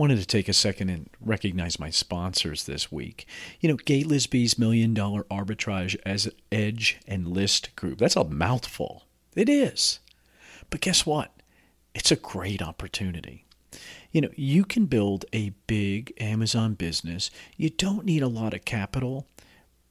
wanted to take a second and recognize my sponsors this week. You know, Gaye Lisby's Million Dollar Arbitrage as Edge and List Group. That's a mouthful. It is. But guess what? It's a great opportunity. You know, you can build a big Amazon business. You don't need a lot of capital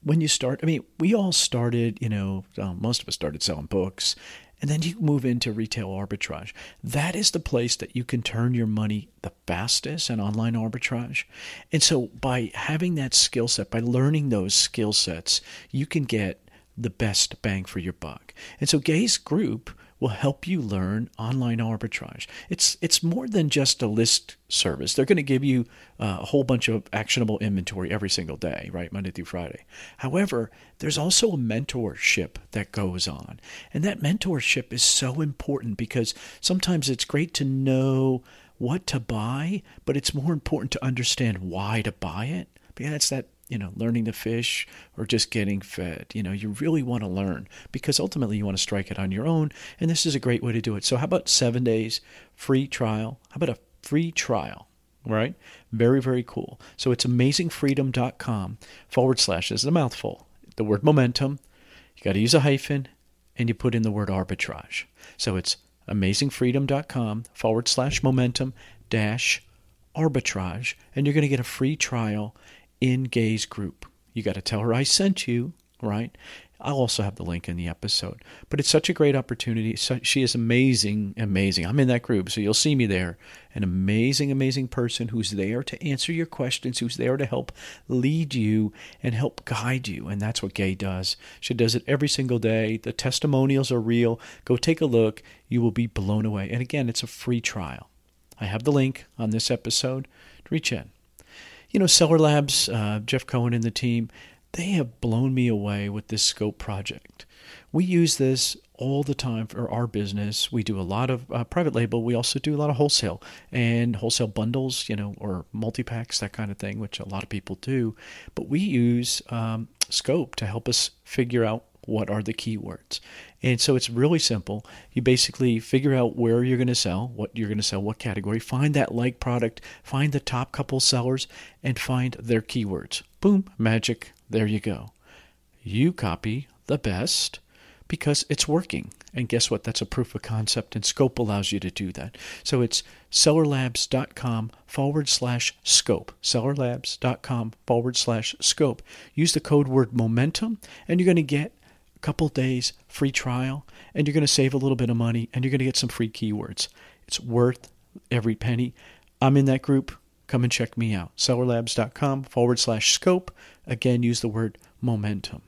when you start. I mean, we all started, you know, most of us started selling books and then you move into retail arbitrage. That is the place that you can turn your money the fastest and online arbitrage. And so by having that skill set, by learning those skill sets, you can get the best bang for your buck. And so Gaye's group will help you learn online arbitrage. It's it's more than just a list service. They're going to give you uh, a whole bunch of actionable inventory every single day, right, Monday through Friday. However, there's also a mentorship that goes on, and that mentorship is so important because sometimes it's great to know what to buy, but it's more important to understand why to buy it. Because it's that you know, learning to fish or just getting fed. You know, you really want to learn because ultimately you want to strike it on your own. And this is a great way to do it. So, how about seven days free trial? How about a free trial? Right? Very, very cool. So, it's amazingfreedom.com forward slash, is a mouthful, the word momentum. You got to use a hyphen and you put in the word arbitrage. So, it's amazingfreedom.com forward slash momentum dash arbitrage. And you're going to get a free trial in Gaye's group. You got to tell her I sent you, right? I'll also have the link in the episode. But it's such a great opportunity. she is amazing, amazing. I'm in that group, so you'll see me there. An amazing, amazing person who's there to answer your questions, who's there to help lead you and help guide you. And that's what Gay does. She does it every single day. The testimonials are real. Go take a look. You will be blown away. And again, it's a free trial. I have the link on this episode. To reach in you know, Seller Labs, uh, Jeff Cohen and the team, they have blown me away with this scope project. We use this all the time for our business. We do a lot of uh, private label. We also do a lot of wholesale and wholesale bundles, you know, or multi packs, that kind of thing, which a lot of people do. But we use um, Scope to help us figure out what are the keywords. And so it's really simple. You basically figure out where you're going to sell, what you're going to sell, what category, find that like product, find the top couple sellers, and find their keywords. Boom, magic, there you go. You copy the best because it's working. And guess what? That's a proof of concept, and Scope allows you to do that. So it's sellerlabs.com forward slash scope. Sellerlabs.com forward slash scope. Use the code word momentum, and you're going to get couple days free trial, and you're going to save a little bit of money and you're going to get some free keywords. It's worth every penny. I'm in that group. Come and check me out. Sellerlabs.com forward slash scope. Again, use the word momentum.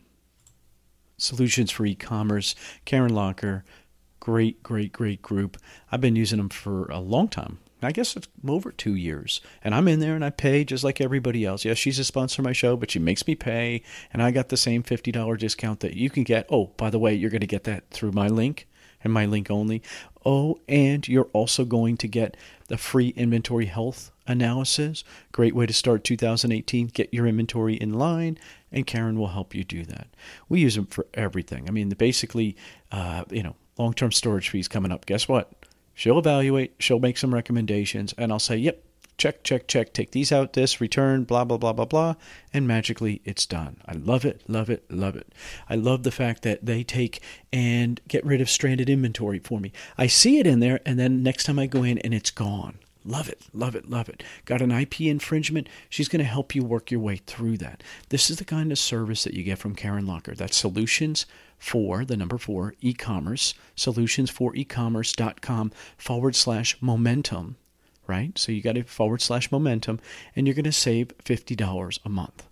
Solutions for e commerce. Karen Locker. Great, great, great group. I've been using them for a long time. I guess it's over two years. And I'm in there and I pay just like everybody else. Yes, she's a sponsor of my show, but she makes me pay. And I got the same $50 discount that you can get. Oh, by the way, you're going to get that through my link and my link only. Oh, and you're also going to get the free inventory health analysis. Great way to start 2018. Get your inventory in line, and Karen will help you do that. We use them for everything. I mean, basically, uh, you know, long term storage fees coming up. Guess what? She'll evaluate, she'll make some recommendations, and I'll say, yep, check, check, check, take these out, this, return, blah, blah, blah, blah, blah, and magically it's done. I love it, love it, love it. I love the fact that they take and get rid of stranded inventory for me. I see it in there, and then next time I go in and it's gone. Love it, love it, love it. Got an IP infringement? She's going to help you work your way through that. This is the kind of service that you get from Karen Locker. That's solutions for the number four e-commerce solutions for e-commerce.com forward slash momentum right so you got a forward slash momentum and you're going to save $50 a month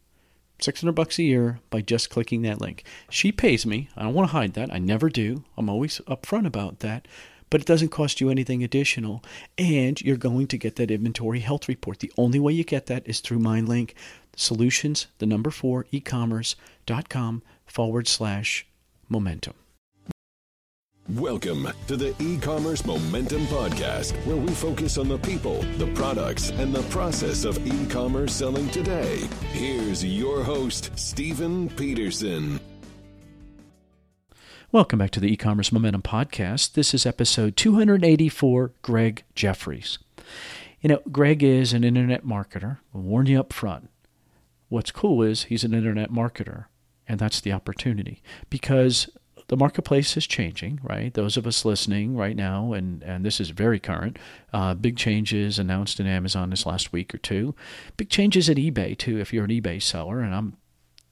600 bucks a year by just clicking that link she pays me i don't want to hide that i never do i'm always upfront about that but it doesn't cost you anything additional and you're going to get that inventory health report the only way you get that is through MindLink solutions the number four e-commerce.com forward slash momentum. Welcome to the e-commerce momentum podcast where we focus on the people, the products, and the process of e-commerce selling today. Here's your host, Stephen Peterson. Welcome back to the e-commerce momentum podcast. This is episode 284, Greg Jeffries. You know, Greg is an internet marketer. I'll warn you up front. What's cool is he's an internet marketer, and that's the opportunity because the marketplace is changing, right? Those of us listening right now, and, and this is very current, uh, big changes announced in Amazon this last week or two. Big changes at eBay, too, if you're an eBay seller. And I'm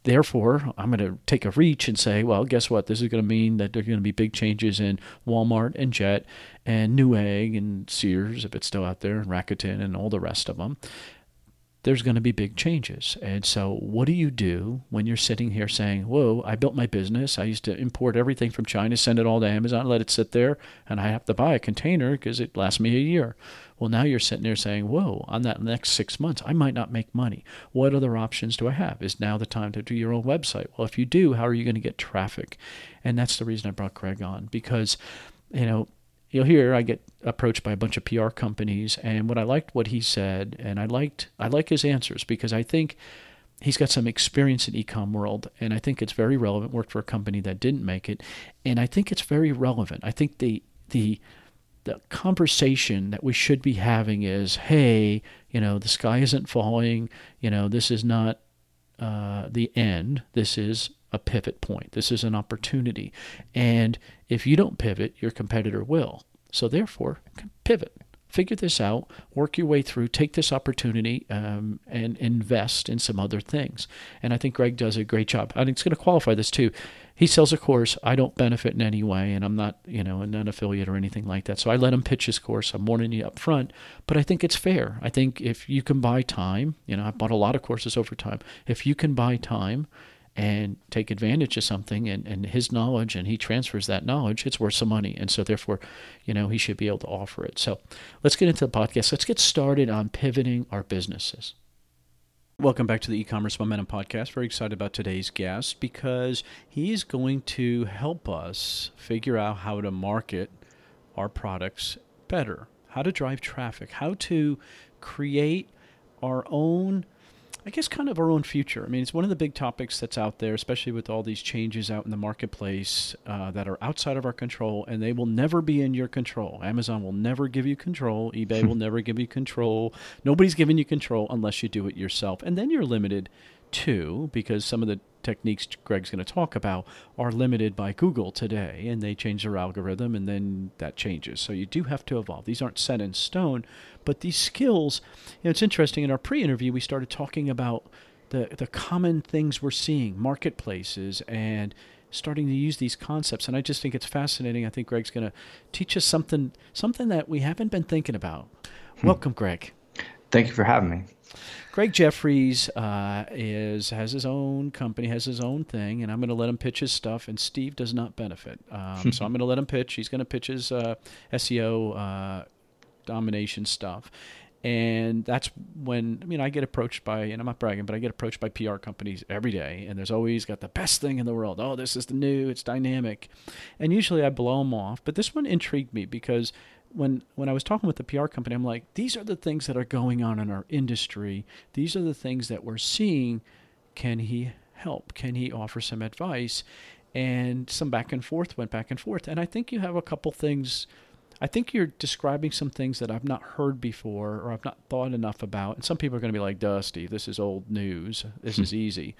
therefore, I'm going to take a reach and say, well, guess what? This is going to mean that there are going to be big changes in Walmart and Jet and Newegg and Sears, if it's still out there, and Rakuten and all the rest of them there's going to be big changes. And so, what do you do when you're sitting here saying, Whoa, I built my business. I used to import everything from China, send it all to Amazon, let it sit there, and I have to buy a container because it lasts me a year. Well, now you're sitting there saying, Whoa, on that next six months, I might not make money. What other options do I have? Is now the time to do your own website? Well, if you do, how are you going to get traffic? And that's the reason I brought Greg on because, you know, you'll hear I get approached by a bunch of PR companies, and what I liked what he said, and I liked I like his answers because I think he's got some experience in ecom world, and I think it's very relevant. Worked for a company that didn't make it, and I think it's very relevant. I think the the the conversation that we should be having is, hey, you know, the sky isn't falling. You know, this is not uh, the end. This is a pivot point. This is an opportunity. And if you don't pivot, your competitor will. So therefore, pivot. Figure this out, work your way through, take this opportunity, um, and invest in some other things. And I think Greg does a great job. Think it's going to qualify this too. He sells a course. I don't benefit in any way, and I'm not, you know, an affiliate or anything like that. So I let him pitch his course. I'm warning you up front, but I think it's fair. I think if you can buy time, you know, I've bought a lot of courses over time. If you can buy time and take advantage of something and, and his knowledge and he transfers that knowledge, it's worth some money. And so therefore, you know, he should be able to offer it. So let's get into the podcast. Let's get started on pivoting our businesses. Welcome back to the e-commerce momentum podcast. Very excited about today's guest because he's going to help us figure out how to market our products better, how to drive traffic, how to create our own I guess kind of our own future. I mean, it's one of the big topics that's out there, especially with all these changes out in the marketplace uh, that are outside of our control, and they will never be in your control. Amazon will never give you control. eBay will never give you control. Nobody's giving you control unless you do it yourself, and then you're limited too, because some of the techniques Greg's going to talk about are limited by Google today, and they change their algorithm, and then that changes. So you do have to evolve. These aren't set in stone, but these skills. You know, it's interesting. In our pre-interview, we started talking about the the common things we're seeing, marketplaces, and starting to use these concepts. And I just think it's fascinating. I think Greg's going to teach us something something that we haven't been thinking about. Hmm. Welcome, Greg. Thank you for having me. Greg Jeffries uh, is has his own company, has his own thing, and I'm going to let him pitch his stuff. And Steve does not benefit, um, so I'm going to let him pitch. He's going to pitch his uh, SEO uh, domination stuff, and that's when I mean I get approached by, and I'm not bragging, but I get approached by PR companies every day, and there's always got the best thing in the world. Oh, this is the new, it's dynamic, and usually I blow them off. But this one intrigued me because when when I was talking with the PR company, I'm like, these are the things that are going on in our industry. These are the things that we're seeing. Can he help? Can he offer some advice? And some back and forth went back and forth. And I think you have a couple things. I think you're describing some things that I've not heard before or I've not thought enough about. And some people are going to be like, Dusty, this is old news. This is easy.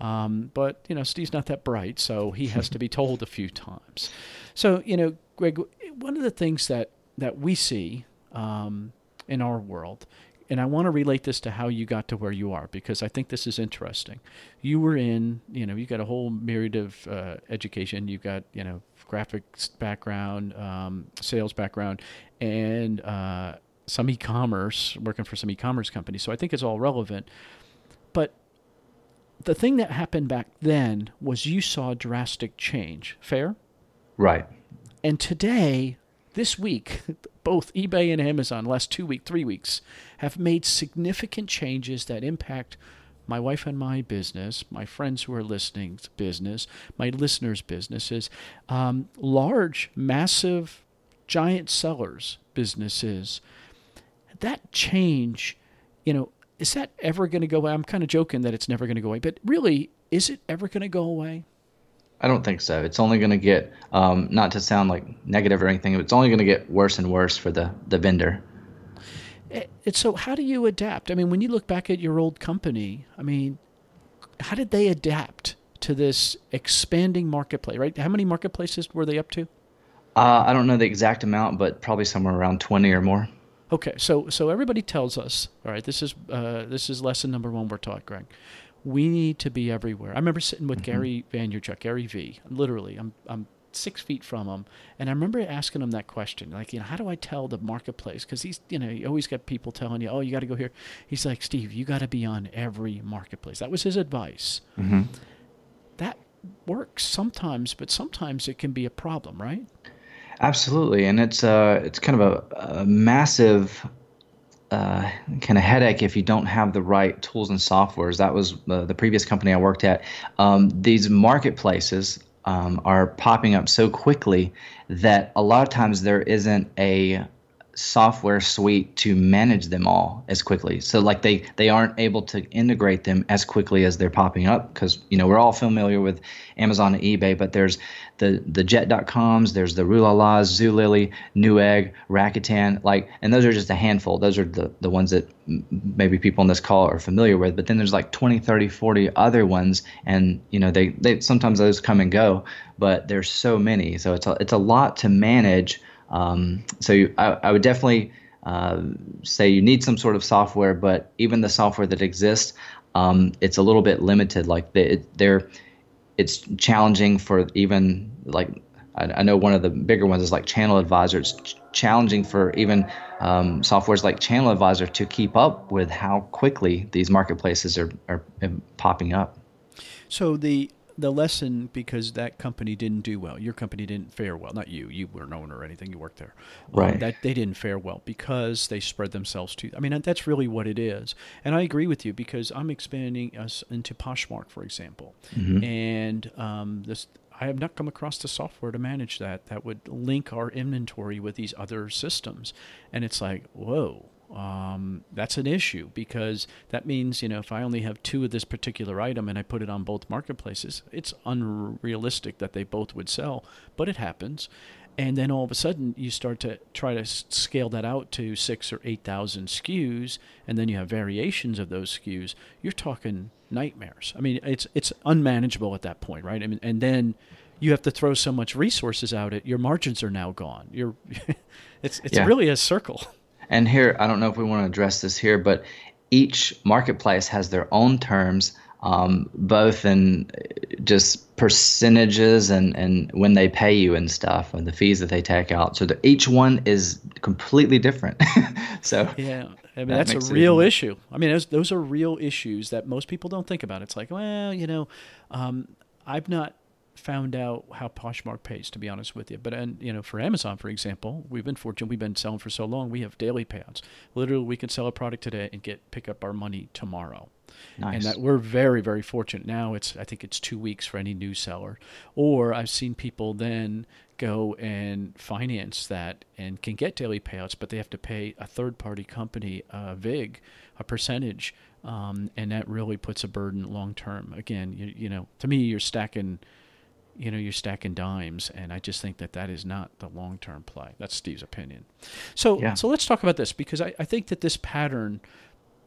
Um, but, you know, Steve's not that bright, so he has to be told a few times. So, you know, Greg, one of the things that that we see um, in our world. And I want to relate this to how you got to where you are because I think this is interesting. You were in, you know, you got a whole myriad of uh, education. You've got, you know, graphics background, um, sales background, and uh, some e-commerce, working for some e-commerce companies. So I think it's all relevant. But the thing that happened back then was you saw drastic change. Fair? Right. And today, this week, both eBay and Amazon, last two weeks, three weeks, have made significant changes that impact my wife and my business, my friends who are listening business, my listeners' businesses, um, large, massive, giant sellers' businesses. That change, you know, is that ever going to go away? I'm kind of joking that it's never going to go away, but really, is it ever going to go away? I don't think so. It's only going to get, um, not to sound like negative or anything, it's only going to get worse and worse for the, the vendor. Eh, And so, how do you adapt? I mean, when you look back at your old company, I mean, how did they adapt to this expanding marketplace? Right? How many marketplaces were they up to? Uh, I don't know the exact amount, but probably somewhere around 20 or more. Okay, so so everybody tells us, all right, this is uh, this is lesson number one we're taught, Greg. We need to be everywhere. I remember sitting with Gary Vaynerchuk, Gary V. Literally, I'm I'm six feet from him, and I remember asking him that question, like, you know, how do I tell the marketplace? Because he's, you know, you always got people telling you, oh, you got to go here. He's like, Steve, you got to be on every marketplace. That was his advice. hmm That works sometimes, but sometimes it can be a problem, right? Absolutely, and it's uh, it's kind of a, a massive uh, kind of headache if you don't have the right tools and softwares. That was uh, the previous company I worked at. Um, these marketplaces um, are popping up so quickly that a lot of times there isn't a software suite to manage them all as quickly. So like they they aren't able to integrate them as quickly as they're popping up because you know we're all familiar with Amazon and eBay, but there's the the Jet.coms, there's the Rulalas, Zulily, Newegg, Rakuten, like and those are just a handful. Those are the the ones that maybe people on this call are familiar with, but then there's like 20, 30, 40 other ones and you know they they sometimes those come and go, but there's so many. So it's a, it's a lot to manage um, so I, I, would definitely uh, say you need some sort of software, but even the software that exists, um, it's a little bit limited. Like they, they're, it's challenging for even like I, I, know one of the bigger ones is like Channel Advisor. It's ch- challenging for even um, softwares like Channel Advisor to keep up with how quickly these marketplaces are, are, are popping up. So the the lesson because that company didn't do well. Your company didn't fare well. Not you. You weren't owner or anything. You worked there. Right. Um, that they didn't fare well because they spread themselves too. I mean, that's really what it is. And I agree with you because I'm expanding us into Poshmark, for example, mm-hmm. and um, this. I have not come across the software to manage that that would link our inventory with these other systems, and it's like, whoa, um, that's an issue because that means you know if I only have two of this particular item and I put it on both marketplaces, it's unrealistic that they both would sell, but it happens. And then all of a sudden, you start to try to scale that out to six or eight thousand SKUs, and then you have variations of those SKUs. You're talking nightmares. I mean, it's it's unmanageable at that point, right? I mean, and then you have to throw so much resources out it. Your margins are now gone. You're, it's it's yeah. really a circle. And here, I don't know if we want to address this here, but each marketplace has their own terms, um, both in just percentages and, and when they pay you and stuff, and the fees that they take out. So the, each one is completely different. so yeah, I mean that that's a real it, issue. I mean those those are real issues that most people don't think about. It's like, well, you know, um, I've not found out how Poshmark pays, to be honest with you. But and you know, for Amazon, for example, we've been fortunate. We've been selling for so long. We have daily payouts. Literally, we can sell a product today and get pick up our money tomorrow. Nice. And that we're very, very fortunate. Now it's I think it's two weeks for any new seller. Or I've seen people then go and finance that and can get daily payouts, but they have to pay a third party company, uh, VIG, a percentage. Um, and that really puts a burden long term. Again, you, you know, to me, you're stacking you know you're stacking dimes and i just think that that is not the long-term play that's steve's opinion so yeah. so let's talk about this because I, I think that this pattern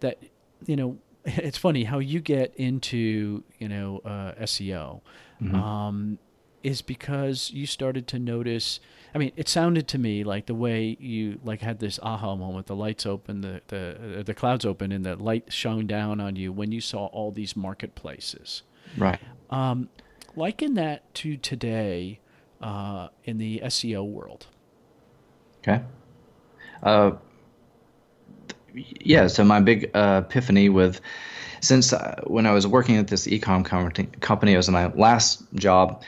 that you know it's funny how you get into you know uh, seo mm-hmm. um, is because you started to notice i mean it sounded to me like the way you like had this aha moment the lights open the the, uh, the clouds open and the light shone down on you when you saw all these marketplaces right um, liken that to today uh, in the SEO world. Okay. Uh, yeah, so my big uh, epiphany with since uh, when I was working at this ecom company, it was my last job,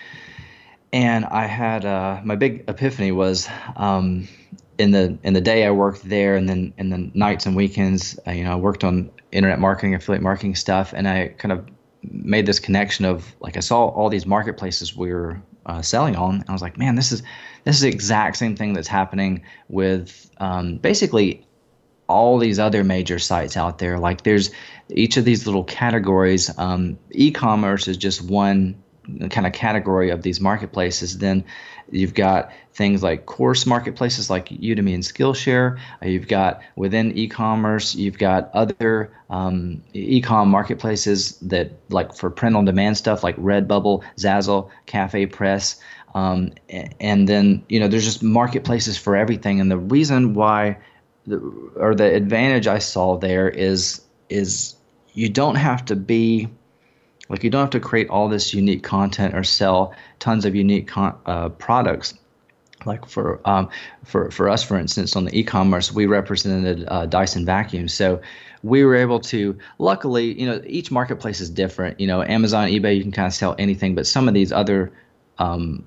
and I had uh, my big epiphany was um, in the in the day I worked there, and then in the nights and weekends, uh, you know, I worked on internet marketing, affiliate marketing stuff, and I kind of made this connection of like I saw all these marketplaces we were uh, selling on, and I was like, man, this is this is the exact same thing that's happening with um, basically all these other major sites out there. Like there's each of these little categories. Um, e-commerce is just one kind of category of these marketplaces, then you've got things like course marketplaces like Udemy and Skillshare. Uh, you've got within e-commerce, you've got other um, e-com marketplaces that like for print on demand stuff like Redbubble, Zazzle, Cafe Press. Um, and then you know there's just marketplaces for everything. And the reason why, the, or the advantage I saw there is is you don't have to be like you don't have to create all this unique content or sell tons of unique con- uh, products. Like for um, for for us, for instance, on the e-commerce, we represented uh, Dyson vacuums, so we were able to. Luckily, you know, each marketplace is different. You know, Amazon, eBay, you can kind of sell anything, but some of these other um,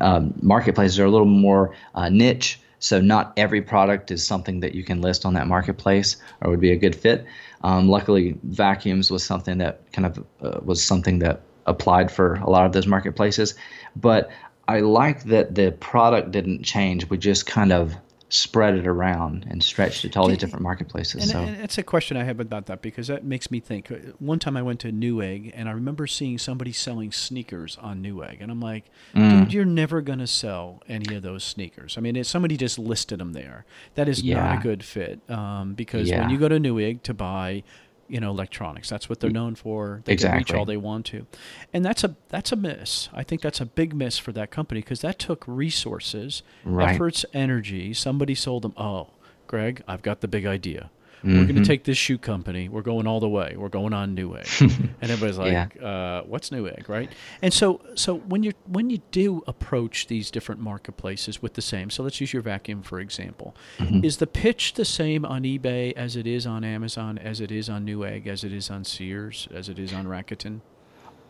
uh, marketplaces are a little more uh, niche. So not every product is something that you can list on that marketplace or would be a good fit. Um, luckily, vacuums was something that kind of uh, was something that applied for a lot of those marketplaces. But I like that the product didn't change. We just kind of spread it around and stretched it to all these different marketplaces. And, so and it's a question I have about that because that makes me think. Uh, one time I went to Newegg and I remember seeing somebody selling sneakers on Newegg, and I'm like, Mm. dude, you're never gonna sell any of those sneakers. I mean, if somebody just listed them there. That is not a good fit um, because Yeah. when you go to Newegg to buy you know electronics. That's what they're mm. known for. They can reach Exactly. all they want to. And that's a that's a miss. I think that's a big miss for that company because that took resources Right. efforts energy. Somebody sold them oh greg i've got the big idea we're going to take this shoe company. We're going all the way. We're going on newegg and everybody's like uh, what's newegg right? And so so when you when you do approach these different marketplaces with the same so let's use your vacuum for example. Is the pitch the same on ebay as it is on amazon as it is on newegg as it is on sears as it is on rakuten?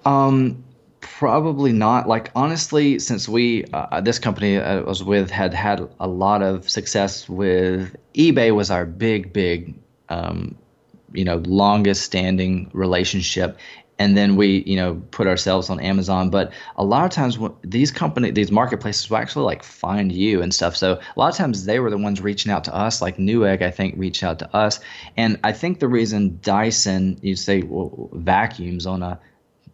Um, probably not. Like honestly, since we uh, this company I was with had had a lot of success with eBay was our big big um, you know longest standing relationship. And then we, you know, put ourselves on Amazon. But a lot of times, when these company, these marketplaces will actually like find you and stuff. So a lot of times they were the ones reaching out to us. Like Newegg, I think, reached out to us. And I think the reason Dyson, you say well, vacuums on a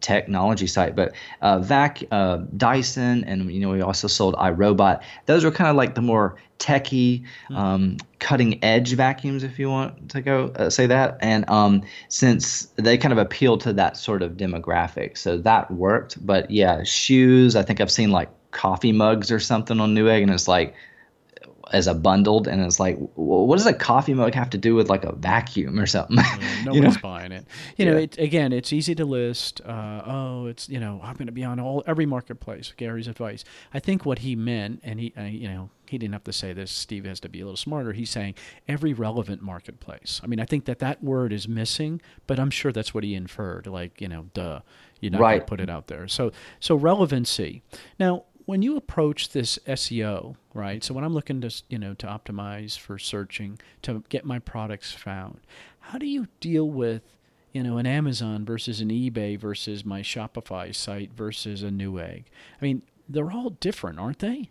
technology site, but uh, Vac, uh, Dyson, and you know we also sold iRobot. Those were kind of like the more techie, um, cutting edge vacuums, if you want to go uh, say that. And um, since they kind of appeal to that sort of demographic, so that worked. But yeah, shoes. I think I've seen like coffee mugs or something on Newegg, and it's like as a bundled, and it's like, what does a coffee mug have to do with like a vacuum or something? No you know? one's buying it. You know, it, again, it's easy to list. Uh, oh, it's you know, I'm going to be on all every marketplace. Gary's advice. I think what he meant, and he, uh, you know, he didn't have to say this. Steve has to be a little smarter. He's saying every relevant marketplace. I mean, I think that that word is missing, but I'm sure that's what he inferred. Like, you know, duh, you're not going Right. to put it out there. So, so relevancy. Now, when you approach this SEO, right? So when I'm looking to, you know, to optimize for searching to get my products found, how do you deal with, you know, an Amazon versus an eBay versus my Shopify site versus a Newegg? I mean, they're all different, aren't they?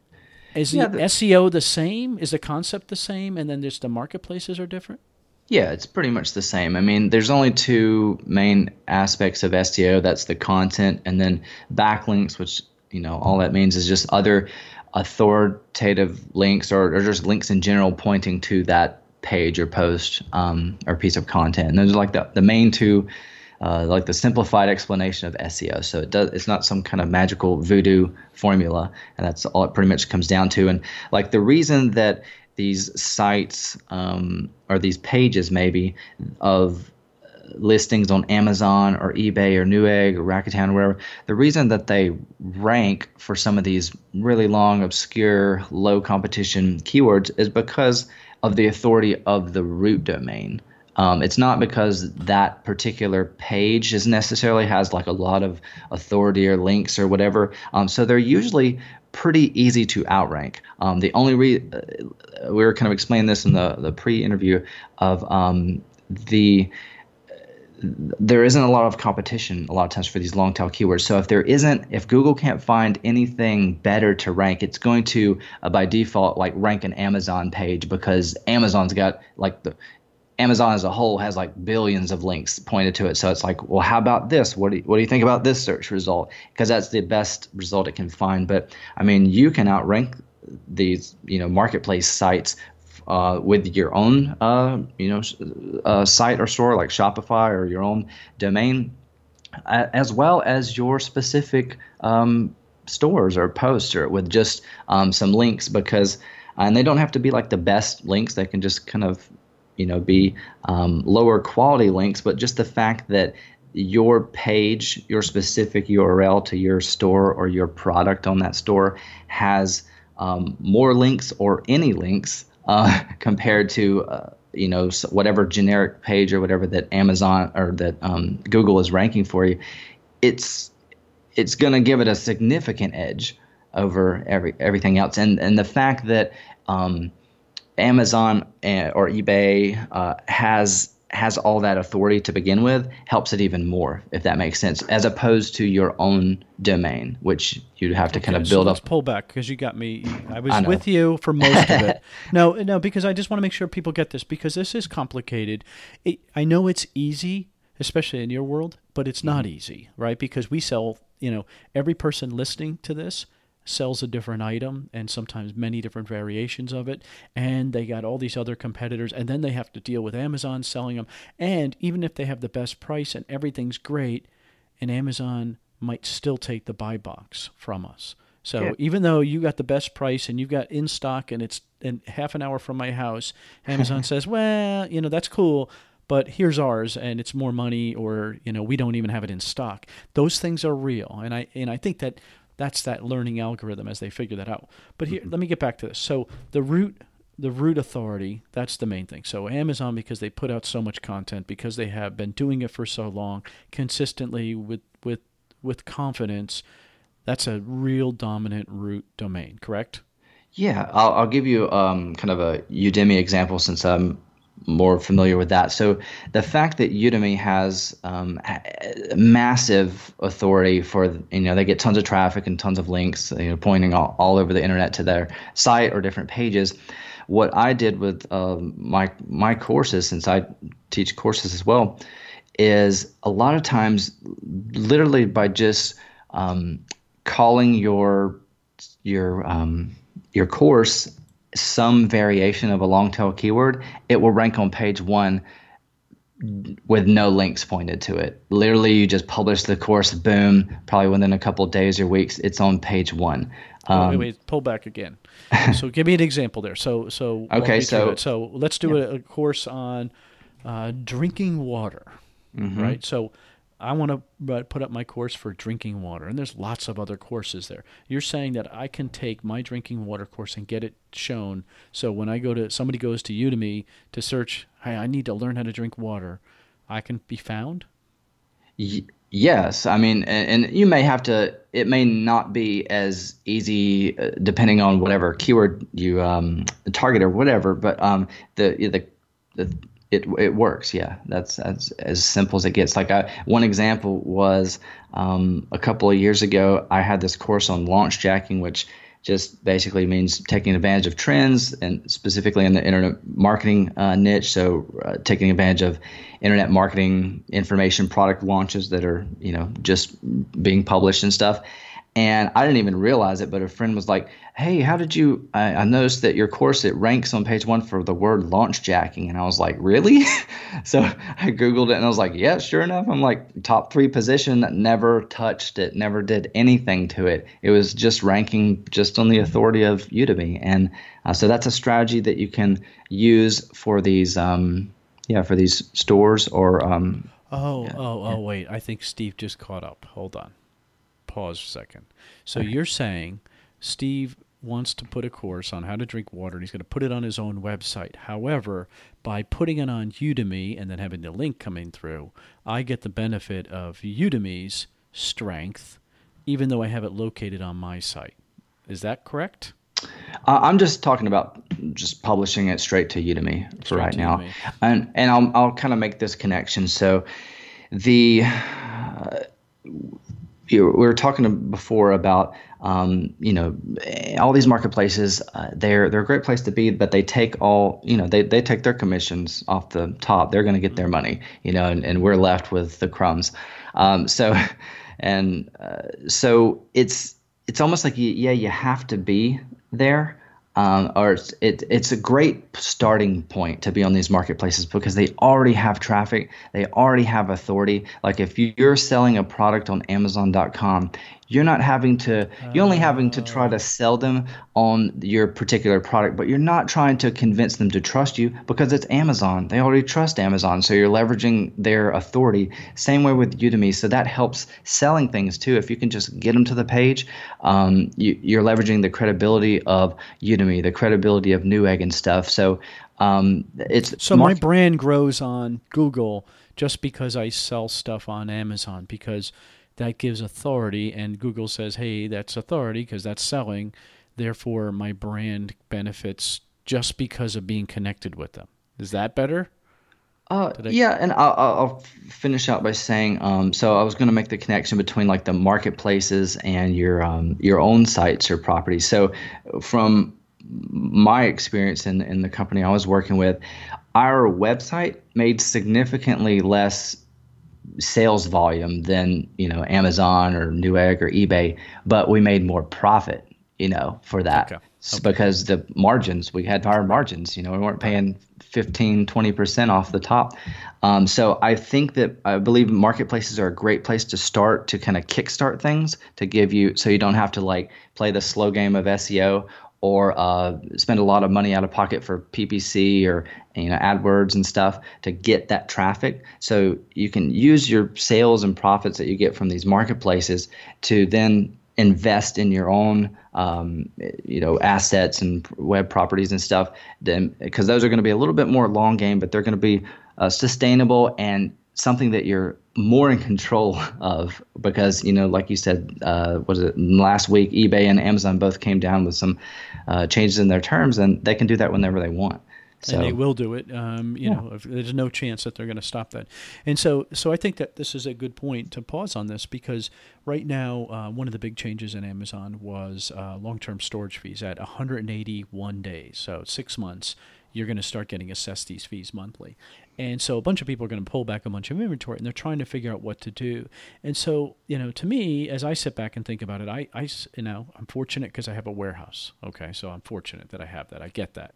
Is Yeah, the the- SEO the same? Is the concept the same? And then just the marketplaces are different? Yeah, it's pretty much the same. I mean, there's only two main aspects of SEO. That's the content, and then backlinks, which you know all that means is just other authoritative links or, or just links in general pointing to that page or post um, or piece of content. And those are like the, the main two, uh, like the simplified explanation of SEO. So it does it's not some kind of magical voodoo formula, and that's all it pretty much comes down to. And like the reason that these sites um, or these pages maybe of listings on Amazon or eBay or Newegg or Rakuten or wherever, the reason that they rank for some of these really long, obscure, low competition keywords is because of the authority of the root domain. Um, it's not because that particular page is necessarily has like a lot of authority or links or whatever. Um, so they're usually pretty easy to outrank. Um, the only uh, we were kind of explaining this in the the pre-interview of um, the there isn't a lot of competition a lot of times for these long tail keywords. So if there isn't, if Google can't find anything better to rank, it's going to uh, by default like rank an Amazon page because Amazon's got like the Amazon as a whole has like billions of links pointed to it. So it's like, well, how about this? What do you, what do you think about this search result? Because that's the best result it can find. But I mean, you can outrank these you know marketplace sites uh, with your own uh, you know uh, site or store like Shopify or your own domain, as well as your specific um, stores or posts or with just um, some links because and they don't have to be like the best links. They can just kind of you know be um, lower quality links but just the fact that your page your specific url to your store or your product on that store has um, more links or any links uh, compared to uh, you know whatever generic page or whatever that amazon or that um, google is ranking for you it's it's going to give it a significant edge over every everything else. And and the fact that um, Amazon eh, or eBay uh, has has all that authority to begin with helps it even more, if that makes sense, as opposed to your own domain, which you'd have to okay, kind of build so let's up. Pull back because you got me. I was I with you for most of it. no, no, because I just want to make sure people get this because this is complicated. It, I know it's easy, especially in your world, but it's not mm-hmm. easy, right? Because we sell, you know, every person listening to this sells a different item and sometimes many different variations of it. And they got all these other competitors. And then they have to deal with Amazon selling them. And even if they have the best price and everything's great, and Amazon might still take the buy box from us. So yeah. even though you got the best price and you've got in stock and it's in half an hour from my house, Amazon says, well, you know, that's cool, but here's ours and it's more money or, you know, we don't even have it in stock. Those things are real. And I and I think that that's that learning algorithm as they figure that out. But here, mm-hmm. let me get back to this. So the root the root authority that's the main thing so amazon because they put out so much content because they have been doing it for so long consistently with with with confidence that's a real dominant root domain correct yeah i'll, I'll give you um, kind of a udemy example since i'm more familiar with that. So the fact that Udemy has um, massive authority for you know they get tons of traffic and tons of links you know pointing all, all over the internet to their site or different pages. What I did with uh, my my courses, since I teach courses as well, is a lot of times, literally by just um, calling your your um, your course some variation of a long tail keyword, it will rank on page one with no links pointed to it. Literally, you just publish the course, boom, probably within a couple days or weeks, it's on page one. Um, wait, wait, pull back again. so give me an example there. So, so okay, so so let's do yeah. a, a, course on uh, drinking water, mm-hmm. right? So I want to put up my course for drinking water, and there's lots of other courses there. You're saying that I can take my drinking water course and get it shown. So when I go to somebody goes to Udemy to search, hey, I need to learn how to drink water, I can be found. Y- yes, I mean, and, and, you may have to. It may not be as easy, uh, depending on whatever keyword you um, target or whatever. But um, the the the it it works. Yeah, that's that's as simple as it gets. Like I, one example was um, a couple of years ago, I had this course on launch jacking, which just basically means taking advantage of trends and specifically in the internet marketing uh, niche. So uh, taking advantage of internet marketing information, product launches that are you know just being published and stuff. And I didn't even realize it, but a friend was like, "Hey, how did you?" I, I, noticed that your course it ranks on page one for the word launch jacking, and I was like, "Really?" so I googled it, and I was like, "Yeah, sure enough." I'm like top three position, never touched it, never did anything to it. It was just ranking just on the authority of Udemy, and uh, so that's a strategy that you can use for these, um, yeah, for these stores or. Um, oh, yeah, oh, oh! Wait, I think Steve just caught up. Hold on pause a second. So you're saying Steve wants to put a course on how to drink water and he's going to put it on his own website. However, by putting it on Udemy and then having the link coming through, I get the benefit of Udemy's strength even though I have it located on my site. Is that correct? Uh, I'm just talking about just publishing it straight to Udemy for straight right now, Udemy. and and I'll I'll kind of make this connection. So, the uh, we were talking before about um, you know all these marketplaces uh, they're they're a great place to be but they take all you know they, they take their commissions off the top. They're going to get their money you know and, and we're left with the crumbs. Um, so and uh, so it's it's almost like you, yeah you have to be there um, or it's, it, it's a great starting point to be on these marketplaces because they already have traffic, they already have authority. Like if you're selling a product on Amazon.com, you're not having to you're only having to try to sell them on your particular product but you're not trying to convince them to trust you because it's amazon. They already trust amazon so you're leveraging their authority. Same way with udemy so that helps selling things too. If you can just get them to the page um, you, are leveraging the credibility of udemy the credibility of newegg and stuff. So um, it's so my brand grows on google just because i sell stuff on amazon because that gives authority, and Google says, hey, that's authority because that's selling. Therefore, my brand benefits just because of being connected with them. Is that better? Uh, I... Yeah, and I'll, I'll, finish out by saying, um, so I was going to make the connection between like the marketplaces and your um, your own sites or properties. So, from my experience in in the company I was working with, our website made significantly less sales volume than you know Amazon or Newegg or eBay, but we made more profit, you know, for that okay. Okay. because the margins we had higher margins. You know, we weren't paying 15, 20 percent off the top. Um, so I think that I believe marketplaces are a great place to start to kind of kickstart things to give you so you don't have to like play the slow game of SEO or uh, spend a lot of money out of pocket for PPC or you know AdWords and stuff to get that traffic. So you can use your sales and profits that you get from these marketplaces to then invest in your own um, you know assets and web properties and stuff. Then because those are going to be a little bit more long game, but they're going to be uh, sustainable and something that you're more in control of because you know like you said uh, was it last week ebay and amazon both came down with some uh, changes in their terms and they can do that whenever they want so, and they will do it. Um, you yeah. know, if, there's no chance that they're going to stop that. And so, so I think that this is a good point to pause on this because right now, uh, one of the big changes in Amazon was uh, long-term storage fees at 181 days, so six months. You're going to start getting assessed these fees monthly, and so a bunch of people are going to pull back a bunch of inventory and they're trying to figure out what to do. And so, you know, to me, as I sit back and think about it, I, I you know, I'm fortunate because I have a warehouse. Okay. So I'm fortunate that I have that. I get that.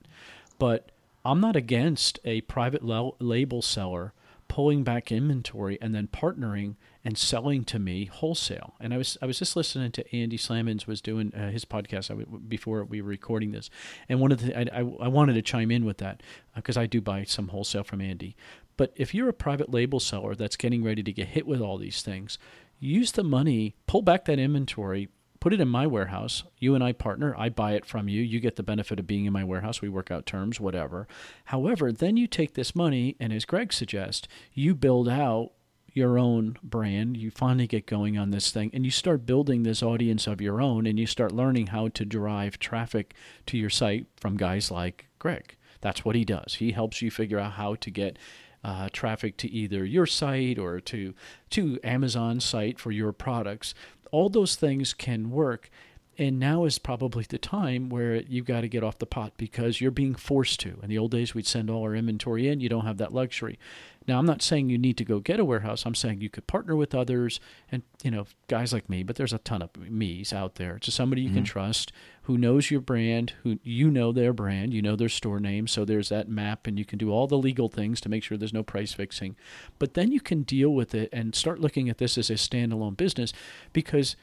But I'm not against a private label seller pulling back inventory and then partnering and selling to me wholesale. And I was I was just listening to Andy Slamans was doing uh, his podcast before we were recording this, and one of the I, I, I wanted to chime in with that because uh, I do buy some wholesale from Andy. But if you're a private label seller that's getting ready to get hit with all these things, use the money, pull back that inventory, put it in my warehouse. You and I partner. I buy it from you. You get the benefit of being in my warehouse. We work out terms, whatever. However, then you take this money, and as Greg suggests, you build out your own brand. You finally get going on this thing and you start building this audience of your own and you start learning how to drive traffic to your site from guys like Greg. That's what he does. He helps you figure out how to get uh, traffic to either your site or to to Amazon site for your products. All those things can work. And now is probably the time where you've got to get off the pot because you're being forced to. In the old days, we'd send all our inventory in. You don't have that luxury. Now, I'm not saying you need to go get a warehouse. I'm saying you could partner with others and, you know, guys like me, but there's a ton of me's out there. Just somebody you mm-hmm. can trust who knows your brand, who you know their brand, you know their store name. So there's that map and you can do all the legal things to make sure there's no price fixing. But then you can deal with it and start looking at this as a standalone business because,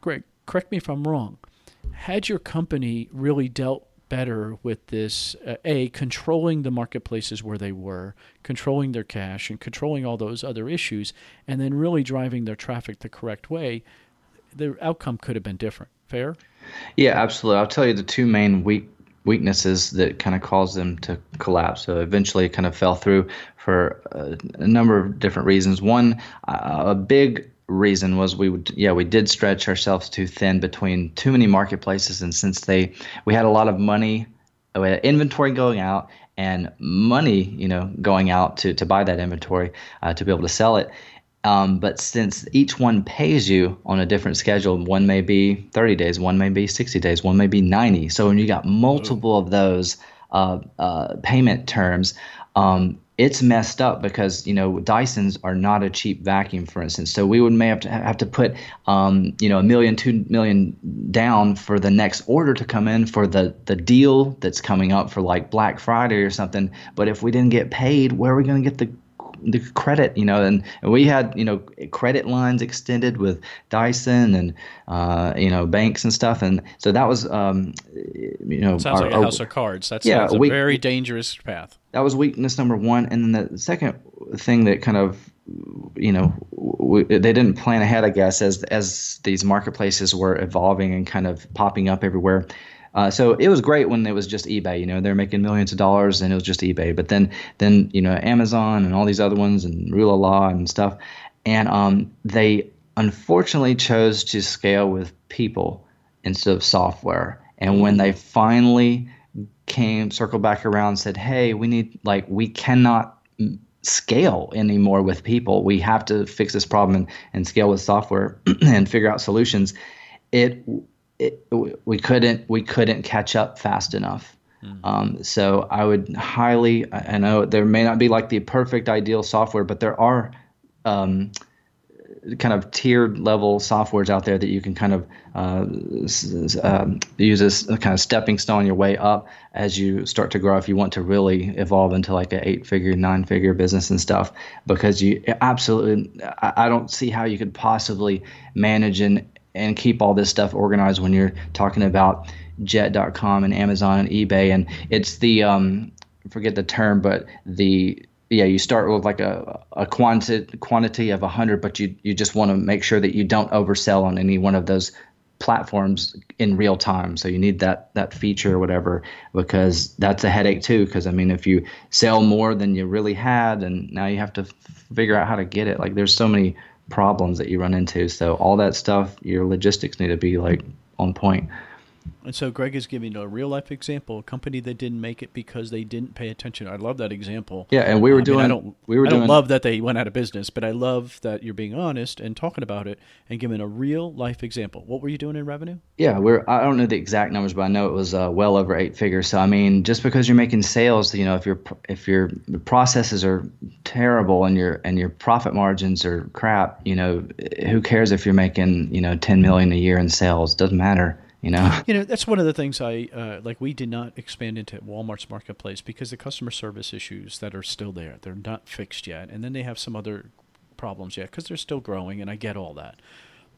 Greg, correct me if I'm wrong. Had your company really dealt better with this uh, a controlling the marketplaces where they were controlling their cash and controlling all those other issues and then really driving their traffic the correct way the outcome could have been different. Fair? Yeah absolutely. I'll tell you the two main weak weaknesses that kind of caused them to collapse. So eventually it kind of fell through for a, a number of different reasons. One uh, a big reason was we would yeah we did stretch ourselves too thin between too many marketplaces and since they we had a lot of money we had inventory going out and money you know going out to to buy that inventory uh, to be able to sell it Um, but since each one pays you on a different schedule, one may be 30 days, one may be 60 days, one may be 90. So when you got multiple of those uh, uh, payment terms, um, it's messed up because you know Dysons are not a cheap vacuum, for instance. So we would may have to have to put um, you know a million, two million down for the next order to come in for the the deal that's coming up for like Black Friday or something. But if we didn't get paid, where are we going to get the the credit, you know, and, and, we had, you know, credit lines extended with Dyson and, uh, you know, banks and stuff. And so that was, um, you know, sounds our, like a house of cards. That's, yeah, a we, very dangerous path. That was weakness number one. And then the second thing that kind of, you know, we, they didn't plan ahead, I guess, as, as these marketplaces were evolving and kind of popping up everywhere uh, so it was great when it was just eBay. You know, they're making millions of dollars and it was just eBay. But then, then you know, Amazon and all these other ones and Rule of Law and stuff, and um, they unfortunately chose to scale with people instead of software. And when they finally came, circled back around, and said, "Hey, we need like we cannot." scale anymore with people. We have to fix this problem and, and scale with software and figure out solutions. It it, we couldn't we couldn't catch up fast enough. Mm. Um, so I would highly I know there may not be like the perfect ideal software, but there are um, kind of tiered level softwares out there that you can kind of uh, um, use as a kind of stepping stone on your way up as you start to grow if you want to really evolve into like an eight figure nine figure business and stuff because you absolutely I don't see how you could possibly manage and and keep all this stuff organized when you're talking about jet.com and Amazon and eBay. And it's the, um, forget the term, but the, yeah, you start with like a, a quantity quantity of 100, but you, you just want to make sure that you don't oversell on any one of those platforms in real time. So you need that that feature or whatever because that's a headache too. Because I mean, if you sell more than you really had, and now you have to figure out how to get it. Like there's so many problems that you run into. So all that stuff, your logistics need to be like on point. And so Greg is giving a real life example, a company that didn't make it because they didn't pay attention. I love that example. Yeah, and we were doing. I, mean, I don't. We were I don't love that they went out of business, but I love that you're being honest and talking about it and giving a real life example. What were you doing in revenue? Yeah, we're. I don't know the exact numbers, but I know it was uh, well over eight figures. So I mean, just because you're making sales, you know, if your if your processes are terrible and your and your profit margins are crap, you know, who cares if you're making you know 10 million a year in sales? Doesn't matter you know? You know that's one of the things i uh, like we did not expand into walmart's marketplace because the customer service issues that are still there they're not fixed yet. And then they have some other problems yet because they're still growing and i get all that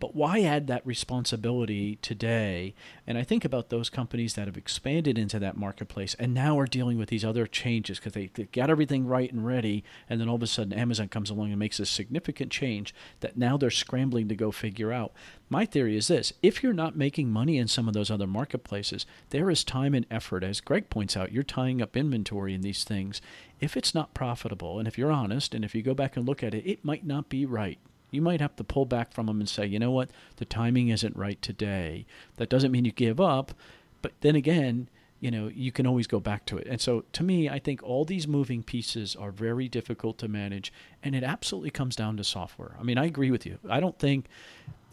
but why add that responsibility today? And I think about those companies that have expanded into that marketplace and now are dealing with these other changes because they, they got everything right and ready. And then all of a sudden, Amazon comes along and makes a significant change that now they're scrambling to go figure out. My theory is this if you're not making money in some of those other marketplaces, there is time and effort. As Greg points out, you're tying up inventory in these things. If it's not profitable, and if you're honest, and if you go back and look at it, it might not be right. You might have to pull back from them and say, you know what, the timing isn't right today. That doesn't mean you give up, but then again, you know, you can always go back to it. And so to me, I think all these moving pieces are very difficult to manage, and it absolutely comes down to software. I mean, I agree with you. I don't think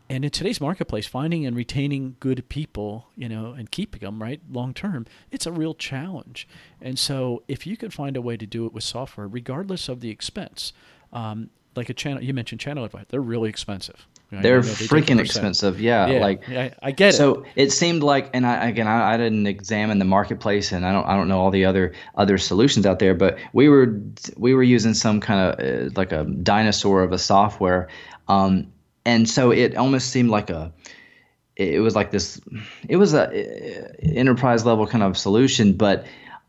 and in today's marketplace finding and retaining good people you know and keeping them right long term it's a real challenge and so if you can find a way to do it with software regardless of the expense um, like a channel you mentioned ChannelAdvisor. They're really expensive. They're they freaking expensive yeah, yeah like I, I get so it. so it seemed like and i again I, I, didn't examine the marketplace and i don't i don't know all the other other solutions out there but we were we were using some kind of uh, like a dinosaur of a software um, and so it almost seemed like a it was like this it was a uh, enterprise level kind of solution but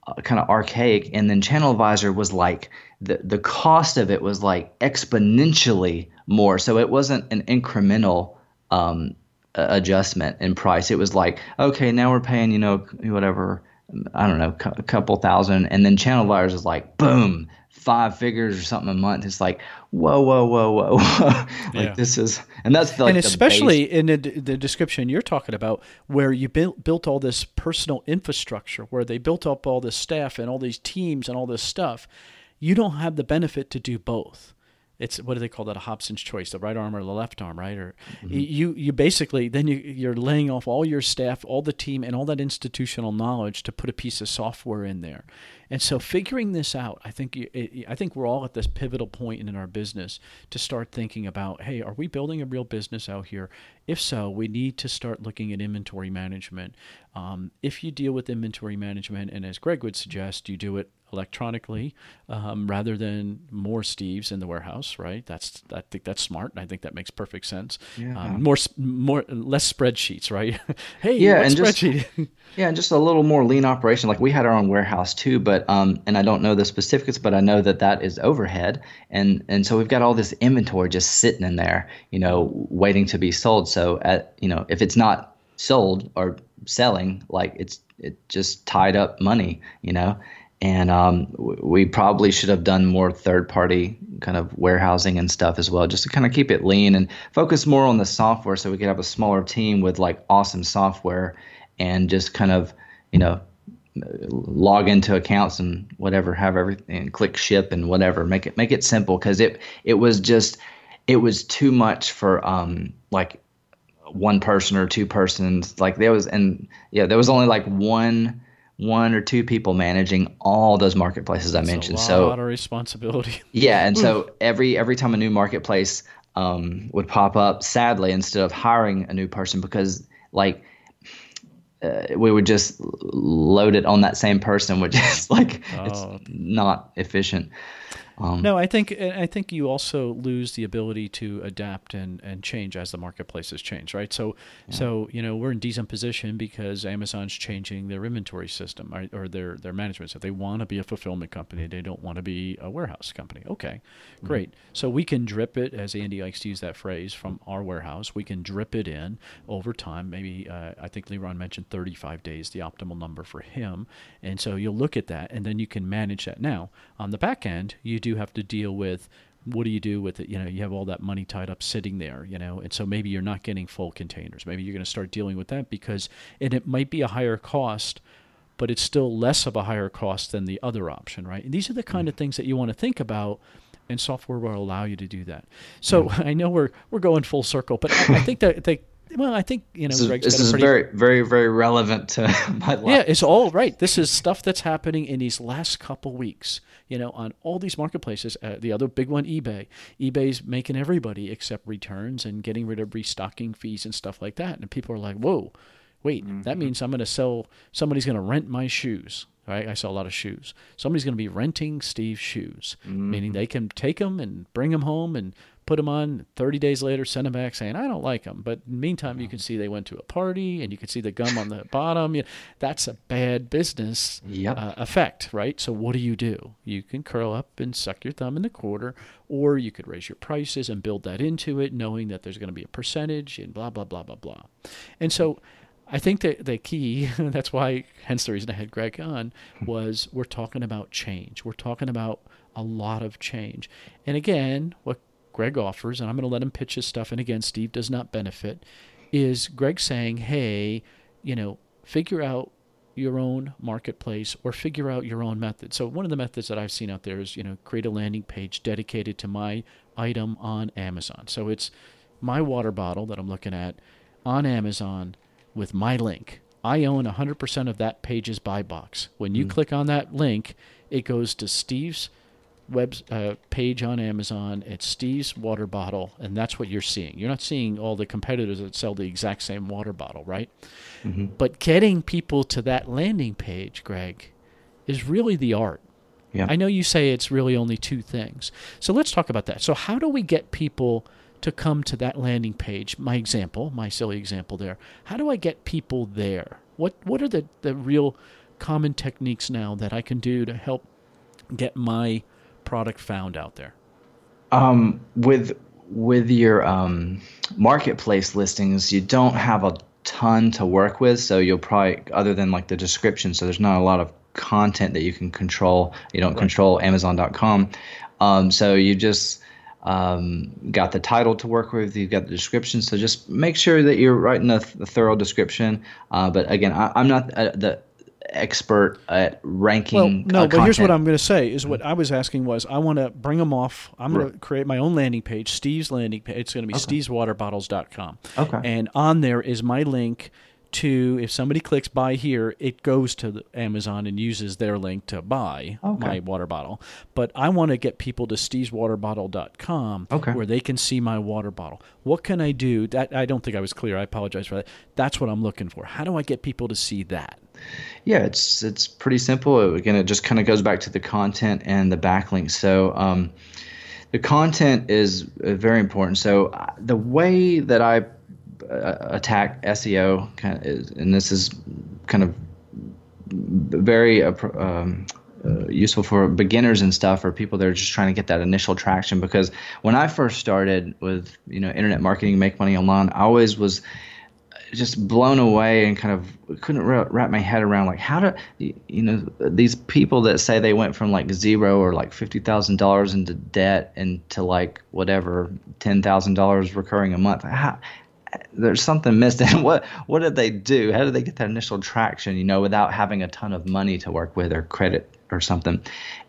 uh, kind of archaic and then ChannelAdvisor was like the the cost of it was like exponentially more. So it wasn't an incremental um, adjustment in price. It was like, okay, now we're paying, you know, whatever, I don't know, a couple thousand, and then ChannelAdvisors is like, boom, five figures or something a month. It's like, whoa, whoa, whoa, whoa, like yeah. this is, and that's the, like, and especially in the, the description you're talking about, where you built built all this personal infrastructure, where they built up all this staff and all these teams and all this stuff you don't have the benefit to do both. it's what do they call that a Hobson's choice the right arm or the left arm right or mm-hmm. you you basically then you you're laying off all your staff all the team and all that institutional knowledge to put a piece of software in there and so figuring this out I think it, I think we're all at this pivotal point in our business to start thinking about hey are we building a real business out here if so we need to start looking at inventory management um, if you deal with inventory management and as Greg would suggest you do it electronically um, rather than more Steves in the warehouse, right? That's I think that's smart, and I think that makes perfect sense. Yeah. Um, more more less spreadsheets, right? hey, yeah, and just yeah, and just a little more lean operation. Like we had our own warehouse too, but um, and I don't know the specifics, but I know that that is overhead, and and so we've got all this inventory just sitting in there, you know, waiting to be sold. So at you know, if it's not sold or selling, like it's it just tied up money, you know and um, we probably should have done more third party kind of warehousing and stuff as well just to kind of keep it lean and focus more on the software so we could have a smaller team with like awesome software and just kind of you know log into accounts and whatever have everything click ship and whatever make it make it simple because it it was just it was too much for um like one person or two persons like there was and yeah there was only like one one or two people managing all those marketplaces I mentioned. so a lot of responsibility. yeah, and so every every time a new marketplace um, would pop up, sadly, instead of hiring a new person, because like uh, we would just load it on that same person, which is like oh. it's not efficient. Um, no, I think I think you also lose the ability to adapt and, and change as the marketplaces change, right? So yeah. so you know we're in decent position because Amazon's changing their inventory system right, or their their management. So they want to be a fulfillment company, they don't want to be a warehouse company. Okay, mm-hmm. great. Mm-hmm. So we can drip it, as Andy likes to use that phrase, from our warehouse. We can drip it in over time. Maybe uh, I think Leron mentioned 35 days, the optimal number for him. And so you'll look at that, and then you can manage that. Now on the back end, you do do have to deal with what do you do with it? You know, you have all that money tied up sitting there, you know, and so maybe you're not getting full containers. Maybe you're going to start dealing with that because, and it might be a higher cost, but it's still less of a higher cost than the other option, right? And these are the kind of mm. things that you want to think about, and software will allow you to do that. So mm. I know we're we're going full circle, but I, I think that they well, I think you know. This is, this is pretty, very, very, very relevant to my life. Yeah, it's all right. This is stuff that's happening in these last couple weeks. You know, on all these marketplaces. Uh, the other big one, eBay. eBay's making everybody accept returns and getting rid of restocking fees and stuff like that. And people are like, "Whoa, wait, mm-hmm. that means I'm going to sell. Somebody's going to rent my shoes." Right? I sell a lot of shoes. Somebody's going to be renting Steve's shoes, mm-hmm. meaning they can take them and bring them home and put them on 30 days later send them back saying i don't like them but meantime you can see they went to a party and you can see the gum on the bottom. You know, that's a bad business yep. uh, effect right? So what do you do? You can curl up and suck your thumb in the quarter or you could raise your prices and build that into it knowing that there's going to be a percentage and blah blah blah blah blah. And so I think that the key, that's why, hence the reason I had Greg on, was we're talking about change. We're talking about a lot of change. And again, what Greg offers, and I'm going to let him pitch his stuff, and again, Steve does not benefit, is Greg saying, hey, you know, figure out your own marketplace or figure out your own method. So one of the methods that I've seen out there is, you know, create a landing page dedicated to my item on Amazon. So it's my water bottle that I'm looking at on Amazon with my link. I own 100% of that page's buy box. When you mm. click on that link, it goes to Steve's web uh, page on Amazon. It's Steve's water bottle, and that's what you're seeing. You're not seeing all the competitors that sell the exact same water bottle, right? Mm-hmm. But getting people to that landing page, Greg, is really the art. Yeah. I know you say it's really only two things. So let's talk about that. So how do we get people to come to that landing page? My example, my silly example there. How do I get people there? What what are the, the real common techniques now that I can do to help get my product found out there? Um, with with your um, marketplace listings, you don't have a ton to work with, so you'll probably other than like the description. So there's not a lot of content that you can control. You don't right. control Amazon.com, um, so you just um, got the title to work with. You've got the description. So just make sure that you're writing a, th- a thorough description. Uh, but again, I, am not uh, the expert at ranking. Well, no, uh, but here's what. I'm going to say is what I was asking was I want to bring them off. I'm going to create my own landing page, Steve's landing page. It's going to be steveswaterbottles.com. Okay. And on there is my link to if somebody clicks buy here, it goes to the Amazon and uses their link to buy Okay. my water bottle. But I want to get people to steveswaterbottle.com Okay. where they can see my water bottle. What can I do? That I don't think I was clear. I apologize for that. That's what I'm looking for. How do I get people to see that? Yeah, it's it's pretty simple. Again, it just kind of goes back to the content and the backlinks. So um, the content is uh, very important. So uh, the way that I uh, attack SEO, kind of is, and this is kind of very um, uh, useful for beginners and stuff, or people that are just trying to get that initial traction. Because when I first started with you know internet marketing, make money online, I always was just blown away and kind of couldn't wrap my head around like how do you know these people that say they went from like zero or like fifty thousand dollars into debt into like whatever ten thousand dollars recurring a month. How, there's something missing. What what did they do? How did they get that initial traction? You know, without having a ton of money to work with or credit or something.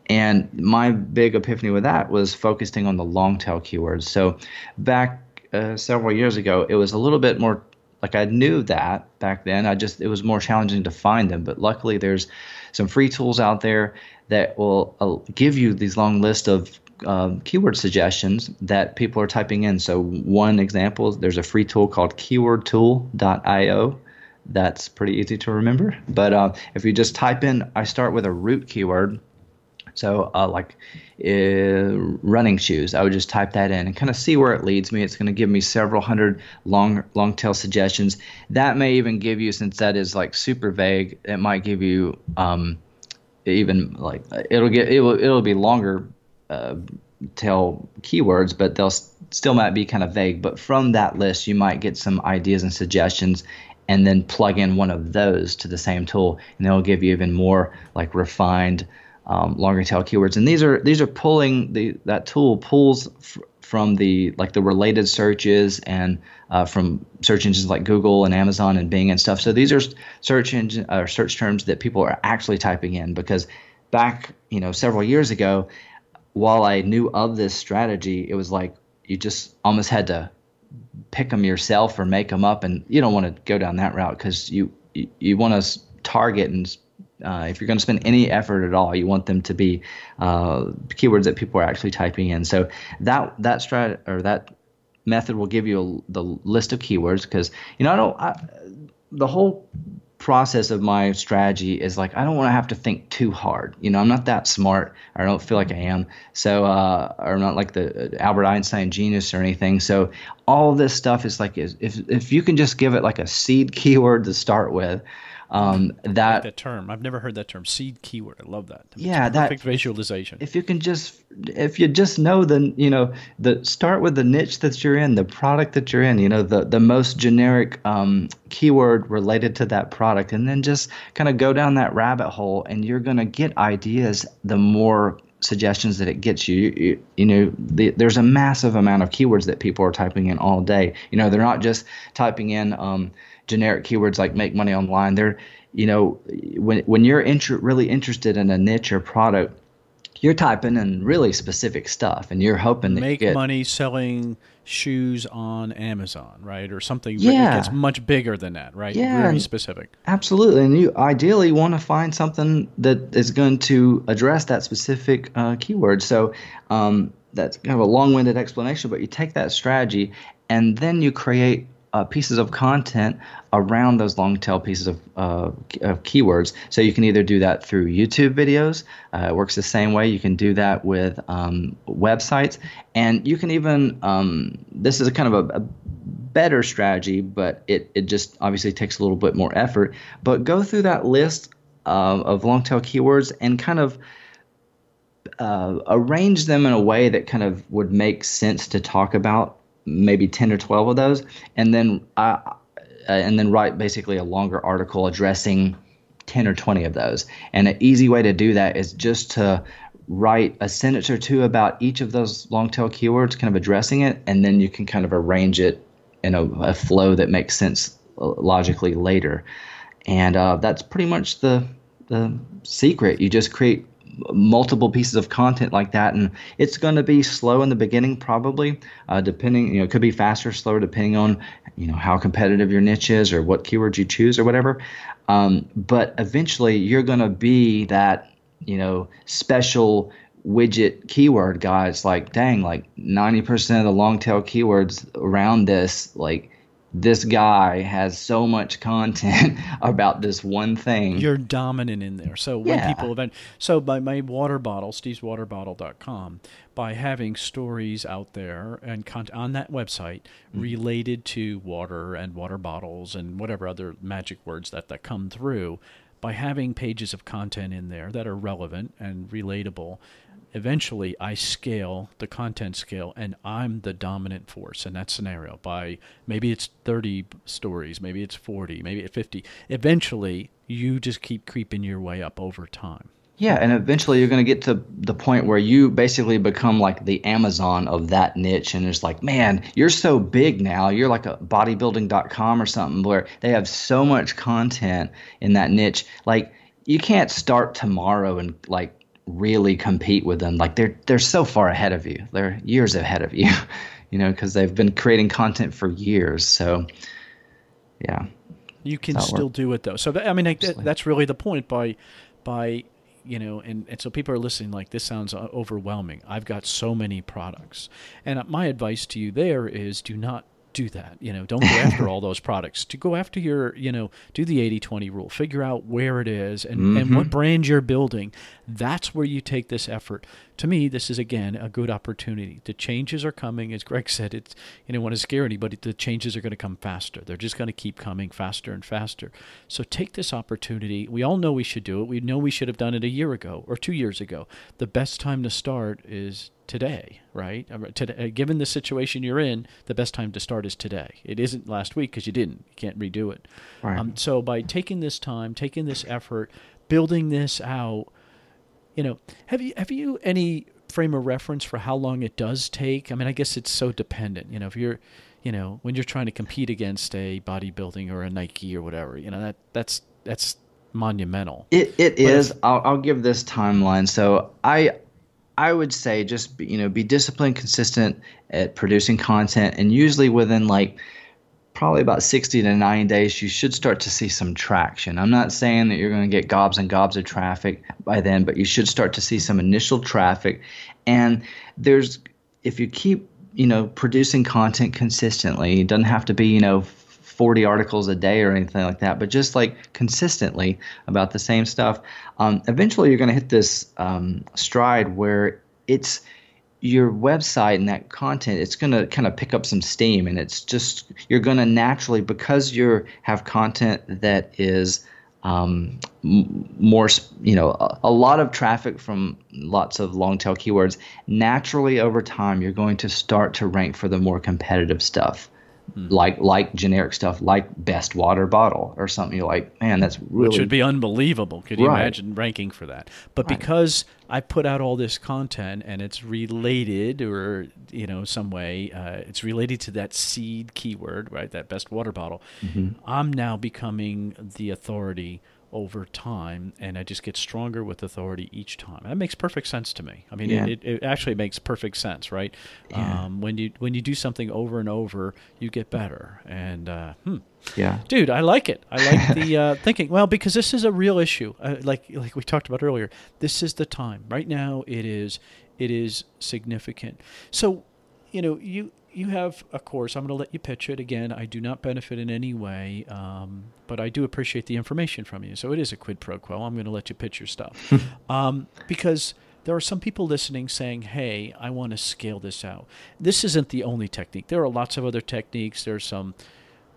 And my big epiphany with that was focusing on the long tail keywords. So back uh, several years ago, it was a little bit more like I knew that back then. I just it was more challenging to find them. But luckily, there's some free tools out there that will uh, give you these long list of um, keyword suggestions that people are typing in. So one example, is there's a free tool called KeywordTool.io. That's pretty easy to remember. But uh, if you just type in, I start with a root keyword. So, uh, like uh, running shoes, I would just type that in and kind of see where it leads me. It's going to give me several hundred long long tail suggestions. That may even give you, since that is like super vague, it might give you um, even like it'll get it will it'll be longer uh, tail keywords, but they'll still might be kind of vague. But from that list, you might get some ideas and suggestions, and then plug in one of those to the same tool, and it'll give you even more like refined, um, longer tail keywords. And these are these are pulling the that tool pulls f- from the like the related searches and uh, from search engines like Google and Amazon and Bing and stuff. So these are search engine or search terms that people are actually typing in because back you know several years ago while I knew of this strategy, it was like you just almost had to pick them yourself or make them up, and you don't want to go down that route because you you, you want to target and uh, if you're going to spend any effort at all, you want them to be uh, keywords that people are actually typing in. So that that strat or that method will give you a, the list of keywords because you know I don't I, the whole process of my strategy is like I don't want to have to think too hard. You know, I'm not that smart. Or I don't feel like I am. So, uh, or I'm not like the uh, Albert Einstein genius or anything. So, all this stuff is like if if you can just give it like a seed keyword to start with, um, that That term. I've never heard that term. Seed keyword. I love that. It's Yeah, that- perfect visualization. if you can just if you just know the you know the start with the niche that you're in the product that you're in you know the the most generic um, keyword related to that product and then just kind of go down that rabbit hole and you're going to get ideas the more suggestions that it gets you you, you, you know the, there's a massive amount of keywords that people are typing in all day you know they're not just typing in um, generic keywords like make money online they're you know when when you're inter- really interested in a niche or product you're typing in really specific stuff and you're hoping to Make money selling shoes on Amazon, right? Or something Yeah. it gets much bigger than that, right? Yeah, Very specific. absolutely and you ideally want to find something that is going to address that specific uh, keyword so um, that's kind of a long-winded explanation but you take that strategy and then you create uh, pieces of content around those long tail pieces of, uh, of keywords. So you can either do that through YouTube videos. Uh, it works the same way. You can do that with um, websites, and you can even. Um, this is a kind of a, a better strategy, but it it just obviously takes a little bit more effort. But go through that list uh, of long tail keywords and kind of uh, arrange them in a way that kind of would make sense to talk about maybe 10 or 12 of those. And then uh, and then write basically a longer article addressing 10 or 20 of those. And an easy way to do that is just to write a sentence or two about each of those long tail keywords kind of addressing it and then you can kind of arrange it in a, a flow that makes sense uh, logically later. And uh, that's pretty much the the secret. You just create multiple pieces of content like that and it's going to be slow in the beginning probably uh, depending you know it could be faster slower depending on you know how competitive your niche is or what keywords you choose or whatever. Um, but eventually you're going to be that you know special widget keyword guy it's like dang like 90% of the long tail keywords around this like this guy has so much content about this one thing. You're dominant in there. So when yeah. people event so by my water bottle, steveswaterbottle.com, by having stories out there and content on that website mm-hmm. related to water and water bottles and whatever other magic words that, that come through, by having pages of content in there that are relevant and relatable, eventually I scale the content scale and I'm the dominant force in that scenario by maybe it's 30 stories, maybe it's 40, maybe it's 50. Eventually you just keep creeping your way up over time. Yeah, and eventually you're going to get to the point where you basically become like the Amazon of that niche. And it's like, man, you're so big now. You're like a bodybuilding.com or something where they have so much content in that niche. Like, you can't start tomorrow and like really compete with them. Like they're they're so far ahead of you. They're years ahead of you, you know, because they've been creating content for years. So, yeah, you can still do it though. So I mean, like, that, that's really the point. By by you know, and, and so people are listening like this sounds uh, overwhelming. I've got so many products. And my advice to you there is do not do that. You know, don't go after all those products. To go after your, you know, do the 80-20 rule. Figure out where it is and, mm-hmm. and what mm-hmm. brand you're building. That's where you take this effort. To me, this is again a good opportunity. The changes are coming, as Greg said. It's you know, want to scare anybody. The changes are going to come faster. They're just going to keep coming faster and faster. So take this opportunity. We all know we should do it. We know we should have done it a year ago or two years ago. The best time to start is today, right? Today, uh, given the situation you're in, the best time to start is today. It isn't last week because you didn't. You can't redo it. Right. Um, so by taking this time, taking this effort, building this out, you know, have you have you any frame of reference for how long it does take? I mean, I guess it's so dependent. You know, if you're you know, when you're trying to compete against a bodybuilding or a Nike or whatever, you know, that that's that's monumental. It it is. I'll I'll give this timeline. So I I would say just be, you know be disciplined, consistent at producing content, and usually within like probably about 60 to 90 days, you should start to see some traction. I'm not saying that you're going to get gobs and gobs of traffic by then, but you should start to see some initial traffic. And there's if you keep you know producing content consistently, it doesn't have to be you know 40 articles a day or anything like that, but just like consistently about the same stuff. Um, eventually, you're going to hit this um, stride where it's your website and that content it's going to kind of pick up some steam and it's just you're going to naturally because you have content that is um, more you know a, a, lot of traffic from lots of long tail keywords naturally over time you're going to start to rank for the more competitive stuff mm. like like generic stuff like best water bottle or something. You're like, man, that's really which would be unbelievable. Could you right. imagine ranking for that? But right. because I put out all this content and it's related or you know some way uh, it's related to that seed keyword, right? That best water bottle. Mm-hmm. I'm now becoming the authority over time, and I just get stronger with authority each time. That makes perfect sense to me. I mean, yeah. it, it, actually makes perfect sense, right? Yeah. Um, when you when you do something over and over, you get better. And uh, hmm. yeah, dude, I like it. I like the uh, thinking. Well, because this is a real issue. Uh, like like we talked about earlier, this is the time. Right now, it is it is significant. So, you know, you you have a course. I'm going to let you pitch it again. I do not benefit in any way, um, but I do appreciate the information from you. So it is a quid pro quo. I'm going to let you pitch your stuff um, because there are some people listening saying, "Hey, I want to scale this out." This isn't the only technique. There are lots of other techniques. There's some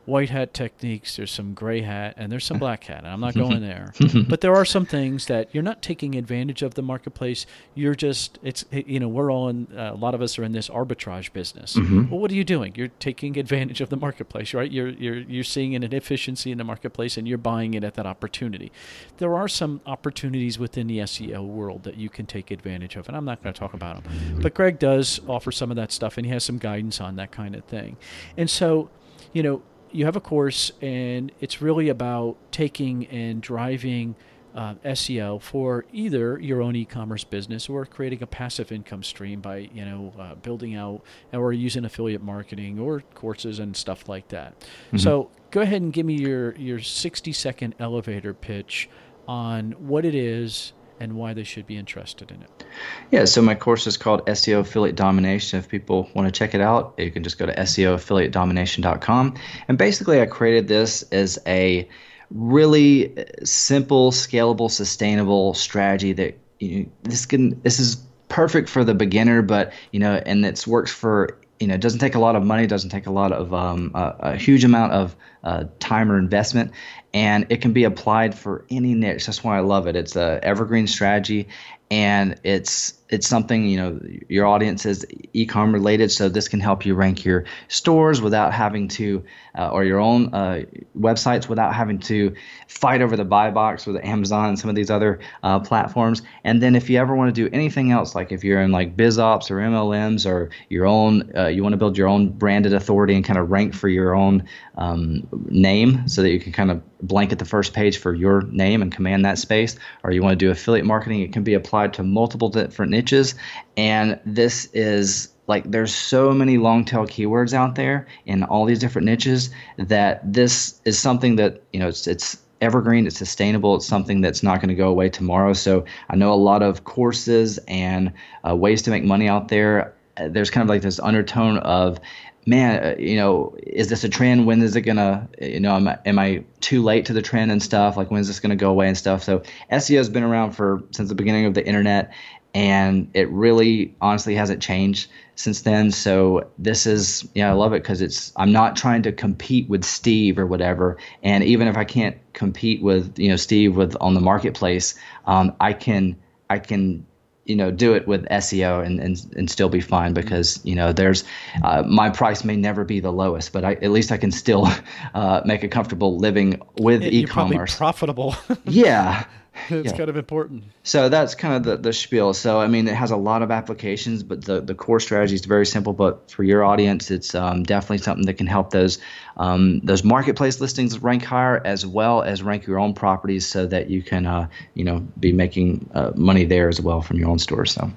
white hat techniques, there's some gray hat, and there's some black hat. And I'm not going there, but there are some things that you're not taking advantage of the marketplace. You're just it's you know we're all in uh, a lot of us are in this arbitrage business. Mm-hmm. Well, what are you doing? You're taking advantage of the marketplace, right? You're you're you're seeing an inefficiency in the marketplace and you're buying it at that opportunity. There are some opportunities within the SEO world that you can take advantage of, and I'm not going to talk about them. But Greg does offer some of that stuff, and he has some guidance on that kind of thing. And so, you know, you have a course and it's really about taking and driving uh, SEO for either your own e-commerce business or creating a passive income stream by you know uh, building out or using affiliate marketing or courses and stuff like that. Mm-hmm. So go ahead and give me your your 60 second elevator pitch on what it is and why they should be interested in it. Yeah, so my course is called SEO Affiliate Domination. If people want to check it out, you can just go to SEOaffiliatedomination.com. And basically, I created this as a really simple, scalable, sustainable strategy that you know, this can this is perfect for the beginner, but you know, and it works for you know, it doesn't take a lot of money, doesn't take a lot of um, a, a, huge amount of uh, time or investment, and it can be applied for any niche. That's why I love it. It's a evergreen strategy, and it's it's something you know your audience is e-com related so this can help you rank your stores without having to uh, or your own uh, websites without having to fight over the buy box with amazon and some of these other uh, platforms. And then if you ever want to do anything else like if you're in like bizops or mlms or your own uh, you want to build your own branded authority and kind of rank for your own um, name so that you can kind of blanket the first page for your name and command that space or you want to do affiliate marketing it can be applied to multiple different niches. And this is like there's so many long tail keywords out there in all these different niches that this is something that you know it's it's evergreen it's sustainable it's something that's not going to go away tomorrow. So i know a lot of courses and uh, ways to make money out there. There's kind of like this undertone of man uh, you know is this a trend? When is it gonna you know am I, am I too late to the trend and stuff? Like when is this gonna go away and stuff? So seo has been around for since the beginning of the internet and it really honestly hasn't changed since then. So this is yeah i love it because it's i'm not trying to compete with steve or whatever. And even if i can't compete with you know steve with on the marketplace um, i can i can you know do it with SEO and, and, and still be fine because you know there's uh, my price may never be the lowest but I, at least I can still uh, make a comfortable living with e-commerce. profitable. Yeah it's yeah. kind of important. So that's kind of the, the spiel. So I mean, it has a lot of applications, but the, the core strategy is very simple. But for your audience, it's um, definitely something that can help those um, those marketplace listings rank higher, as well as rank your own properties, so that you can uh, you know be making uh, money there as well from your own store. So.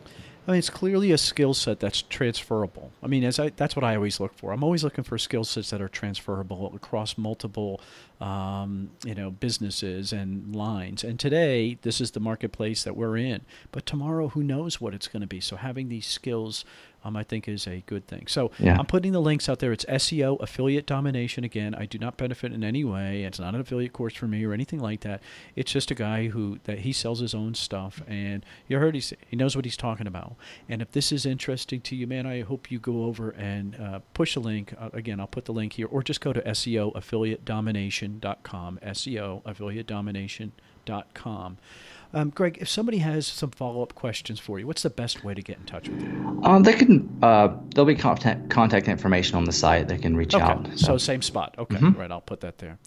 I mean, it's clearly a skill set that's transferable. I mean, as I, that's what I always look for. I'm always looking for skill sets that are transferable across multiple, um, you know, businesses and lines. And today, this is the marketplace that we're in. But tomorrow, who knows what it's going to be? So having these skills um, I think is a good thing. So yeah. I'm putting the links out there. It's SEO affiliate domination. Again, I do not benefit in any way. It's not an affiliate course for me or anything like that. It's just a guy who that he sells his own stuff, and you heard he he knows what he's talking about. And if this is interesting to you, man, I hope you go over and uh, push a link. Uh, again, I'll put the link here, or just go to SEOaffiliatedomination.com. SEOaffiliatedomination.com. Um, Greg, if somebody has some follow up questions for you, what's the best way to get in touch with you? Um, they can. Uh, there'll be contact contact information on the site. They can reach okay. out. So. so. same spot. Okay, mm-hmm. right. I'll put that there,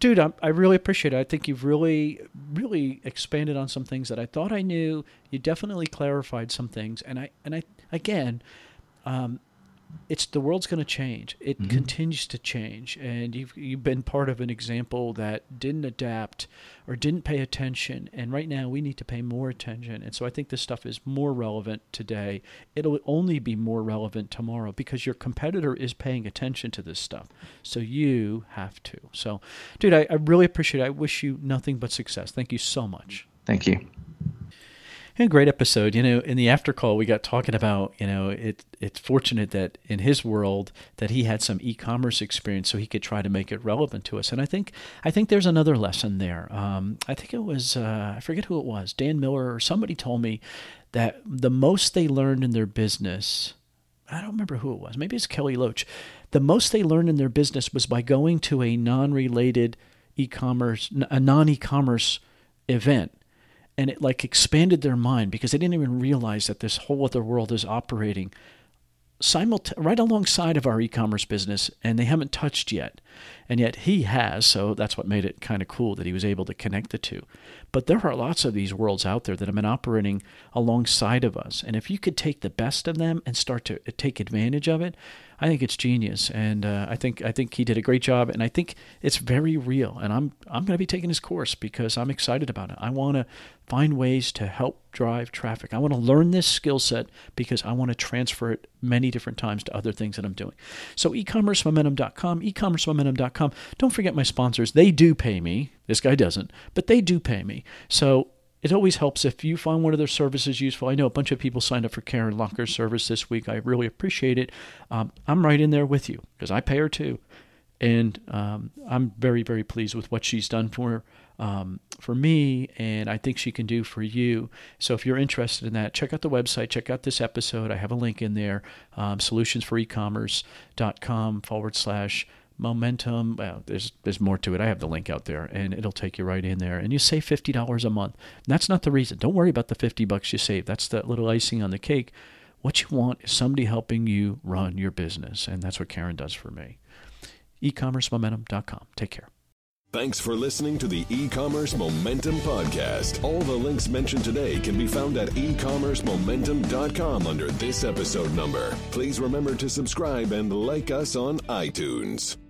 dude. I, I really appreciate it. I think you've really, really expanded on some things that I thought I knew. You definitely clarified some things, and I and I again. Um, it's the world's going to change. It mm-hmm. continues to change, and you've you've been part of an example that didn't adapt or didn't pay attention. And right now, we need to pay more attention. And so I think this stuff is more relevant today. It'll only be more relevant tomorrow because your competitor is paying attention to this stuff. So you have to. So, dude, I, I really appreciate it. I wish you nothing but success. Thank you so much. Thank you a great episode. You know, in the after call, we got talking about, you know, it it's fortunate that in his world that he had some e-commerce experience, so he could try to make it relevant to us. And I think I think there's another lesson there. Um, I think it was uh, I forget who it was, Dan Miller or somebody told me that the most they learned in their business. I don't remember who it was. Maybe it's Kelly Loach. The most they learned in their business was by going to a non-related e-commerce, a non-e-commerce event and it like expanded their mind because they didn't even realize that this whole other world is operating simulta- right alongside of our e-commerce business and they haven't touched yet And yet he has, so that's what made it kind of cool that he was able to connect the two. But there are lots of these worlds out there that have been operating alongside of us. And if you could take the best of them and start to take advantage of it, I think it's genius, and uh, I think I think he did a great job, and I think it's very real. And I'm I'm going to be taking his course because I'm excited about it. I want to find ways to help drive traffic. I want to learn this skill set because I want to transfer it many different times to other things that I'm doing. So ecommercemomentum.com, ecommercemomentum.com. Don't forget my sponsors. They do pay me. This guy doesn't, but they do pay me. So it always helps if you find one of their services useful. I know a bunch of people signed up for Karen Locke's service this week. I really appreciate it. Um, I'm right in there with you because I pay her too, and um, I'm very very pleased with what she's done for um, for me, and I think she can do for you. So if you're interested in that, check out the website. Check out this episode. I have a link in there. Um, solutions4ecommerce.com forward slash momentum. Well, there's there's more to it. I have the link out there, and it'll take you right in there. And you save fifty dollars a month. And that's not the reason. Don't worry about the fifty bucks you save. That's the little icing on the cake. What you want is somebody helping you run your business, and that's what Karen does for me. E-commercemomentum.com. Take care. Thanks for listening to the e-commerce momentum podcast. All the links mentioned today can be found at ecommercemomentum.com under this episode number. Please remember to subscribe and like us on iTunes.